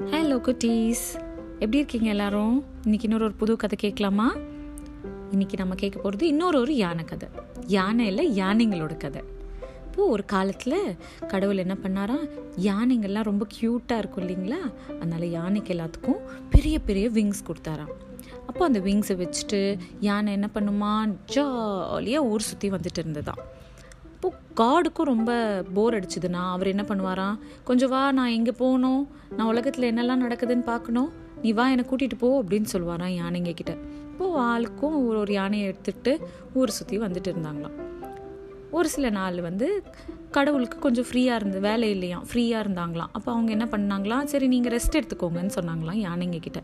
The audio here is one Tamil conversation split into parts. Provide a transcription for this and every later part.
ஹலோ குட்டீஸ் எப்படி இருக்கீங்க எல்லாரும்? இன்னைக்கு இன்னொரு ஒரு புது கதை கேட்கலாமா? இன்னைக்கு நம்ம கேட்க போகிறது இன்னொரு ஒரு யானை கதை. யானை இல்லை யானைங்களோட கதை. இப்போது ஒரு காலத்தில் கடவுள் என்ன பண்ணாராம் யானைங்கள்லாம் ரொம்ப க்யூட்டாக இருக்கும் இல்லைங்களா? அதனால் யானைக்கு எல்லாத்துக்கும் பெரிய பெரிய விங்ஸ் கொடுத்தாராம். அப்போ அந்த விங்ஸை வச்சுட்டு யானை என்ன பண்ணுமா ஜாலியாக ஊர் சுற்றி வந்துட்டு இருந்ததான் அப்போது காடுக்கும் ரொம்ப போர் அடிச்சுதுன்னா அவர் என்ன பண்ணுவாராம் கொஞ்சம் வா நான் எங்கே போகணும். நான் உலகத்தில் என்னெல்லாம் நடக்குதுன்னு பார்க்கணும். நீ வா என்னை கூட்டிகிட்டு போ அப்படின்னு சொல்லுவாராம் யானைங்க கிட்ட. இப்போது ஆளுக்கும் ஒரு ஒரு யானையை எடுத்துகிட்டு ஊர் சுற்றி வந்துட்டு இருந்தாங்களாம். ஒரு சில நாள் வந்து கடவுளுக்கு கொஞ்சம் ஃப்ரீயாக இருந்து வேலை இல்லையாம். ஃப்ரீயாக இருந்தாங்களாம். அப்போ அவங்க என்ன பண்ணாங்களாம்? சரி நீங்கள் ரெஸ்ட் எடுத்துக்கோங்கன்னு சொன்னாங்களாம் யானைங்க கிட்ட.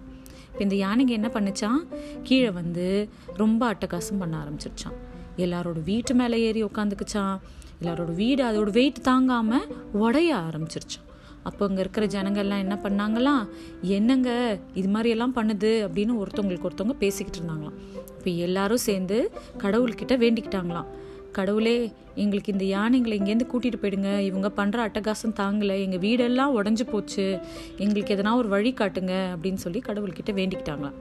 இப்போ இந்த யானைங்க என்ன பண்ணுச்சான் கீழே வந்து ரொம்ப அட்டகாசம் பண்ண ஆரம்பிச்சிருச்சான் எல்லாரோட வீட்டு மேலே ஏறி உட்காந்துக்குச்சான் எல்லாரோட வீடு அதோட வெயிட் தாங்காமல் உடைய ஆரம்பிச்சிருச்சான் அப்போ அங்கே இருக்கிற ஜனங்கள்லாம் என்ன பண்ணாங்களாம் என்னங்க இது மாதிரியெல்லாம் பண்ணுது அப்படின்னு ஒருத்தவங்களுக்கு ஒருத்தவங்க பேசிக்கிட்டு இருந்தாங்களாம். இப்போ எல்லாரும் சேர்ந்து கடவுள்கிட்ட வேண்டிக்கிட்டாங்களாம். கடவுளே எங்களுக்கு இந்த யானைங்களை இங்கேருந்து கூட்டிகிட்டு போயிடுங்க. இவங்க பண்ணுற அட்டகாசம் தாங்கலை. எங்கள் வீடெல்லாம் உடஞ்சி போச்சு. எங்களுக்கு எதனா ஒரு வழி காட்டுங்க அப்படின்னு சொல்லி கடவுள்கிட்ட வேண்டிக்கிட்டாங்களாம்.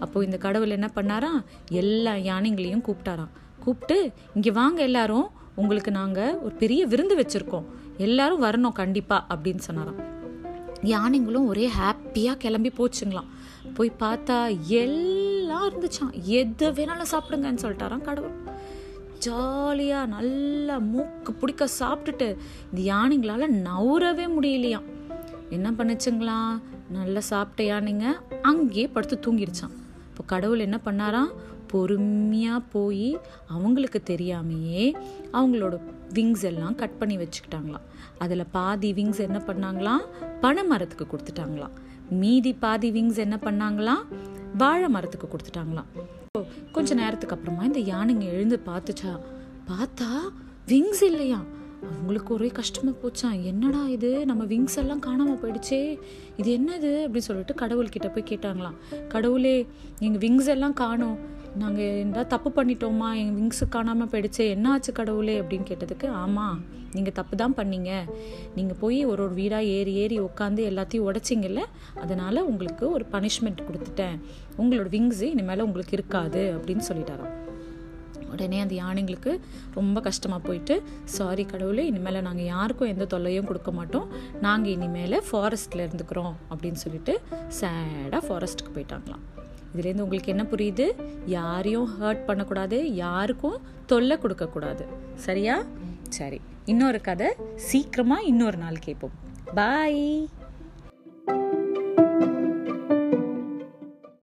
அப்போது இந்த கடவுள் என்ன பண்ணாராம்? எல்லா யானைங்களையும் கூப்பிட்டாராம். கூப்பிட்டு இங்கே வாங்க எல்லாரும். உங்களுக்கு நாங்கள் ஒரு பெரிய விருந்து வச்சுருக்கோம். எல்லாரும் வரணும் கண்டிப்பாக அப்படின்னு சொன்னாராம். யானைங்களும் ஒரே ஹாப்பியாக கிளம்பி போச்சுங்களாம். போய் பார்த்தா எல்லாம் இருந்துச்சான் எது வேணாலும் சாப்பிடுங்கன்னு சொல்லிட்டாராம் கடவுள். ஜாலியாக நல்லா மூக்கு பிடிக்க சாப்பிட்டுட்டு இந்த யானைங்களால் நவுறவே முடியலையாம். என்ன பண்ணுச்சுங்களா நல்லா சாப்பிட்ட யானைங்க அங்கேயே படுத்து தூங்கிடுச்சான் இப்போ கடவுள் என்ன பண்ணாராம் பொறுமையாக போய் அவங்களுக்கு தெரியாமையே அவங்களோட விங்ஸ் எல்லாம் கட் பண்ணி வச்சுக்கிட்டாங்களாம். அதில் பாதி விங்ஸ் என்ன பண்ணாங்களாம்? பனை மரத்துக்கு கொடுத்துட்டாங்களாம். மீதி பாதி விங்ஸ் என்ன பண்ணாங்களாம்? வாழை மரத்துக்கு கொடுத்துட்டாங்களாம். கொஞ்ச நேரத்துக்கு அப்புறமா இந்த யானைங்க எழுந்து பார்த்துச்சா? பார்த்தா விங்ஸ் இல்லையா அவங்களுக்கு ஒரே கஷ்டமாக போச்சான் என்னடா இது? நம்ம விங்ஸ் எல்லாம் காணாமல் போயிடுச்சே. இது என்னது? அப்படின்னு சொல்லிட்டு கடவுள்கிட்ட போய் கேட்டாங்களாம். கடவுளே எங்கள் விங்ஸ் எல்லாம் காணோம். நாங்கள் என்ன தப்பு பண்ணிட்டோமா? எங்கள் விங்ஸு காணாமல் போயிடுச்சே. என்ன ஆச்சு கடவுளே? அப்படின்னு கேட்டதுக்கு ஆமாம் நீங்கள் தப்பு தான் பண்ணீங்க. நீங்கள் போய் ஒரு ஒரு வீடாக ஏறி ஏறி உட்காந்து எல்லாத்தையும் உடைச்சிங்கல்ல? அதனால் உங்களுக்கு ஒரு பனிஷ்மெண்ட் கொடுத்துட்டேன். உங்களோட விங்ஸு இனிமேல் உங்களுக்கு இருக்காது அப்படின்னு சொல்லிட்டாராம். உடனே அந்த யானைங்களுக்கு ரொம்ப கஷ்டமாக போயிட்டு சாரி கடவுளே இனிமேல் நாங்கள் யாருக்கும் எந்த தொல்லையும் கொடுக்க மாட்டோம். நாங்கள் இனிமேல் ஃபாரஸ்ட்டில் இருந்துக்கிறோம். அப்படின்னு சொல்லிட்டு சேடாக ஃபாரஸ்ட்டுக்கு போயிட்டாங்களாம். இதுலேருந்து உங்களுக்கு என்ன புரியுது? யாரையும் ஹர்ட் பண்ணக்கூடாது யாருக்கும் தொல்லை கொடுக்கக்கூடாது. சரியா? சரி. இன்னொரு கதை. சீக்கிரமாக இன்னொரு நாள் கேட்போம். பாய்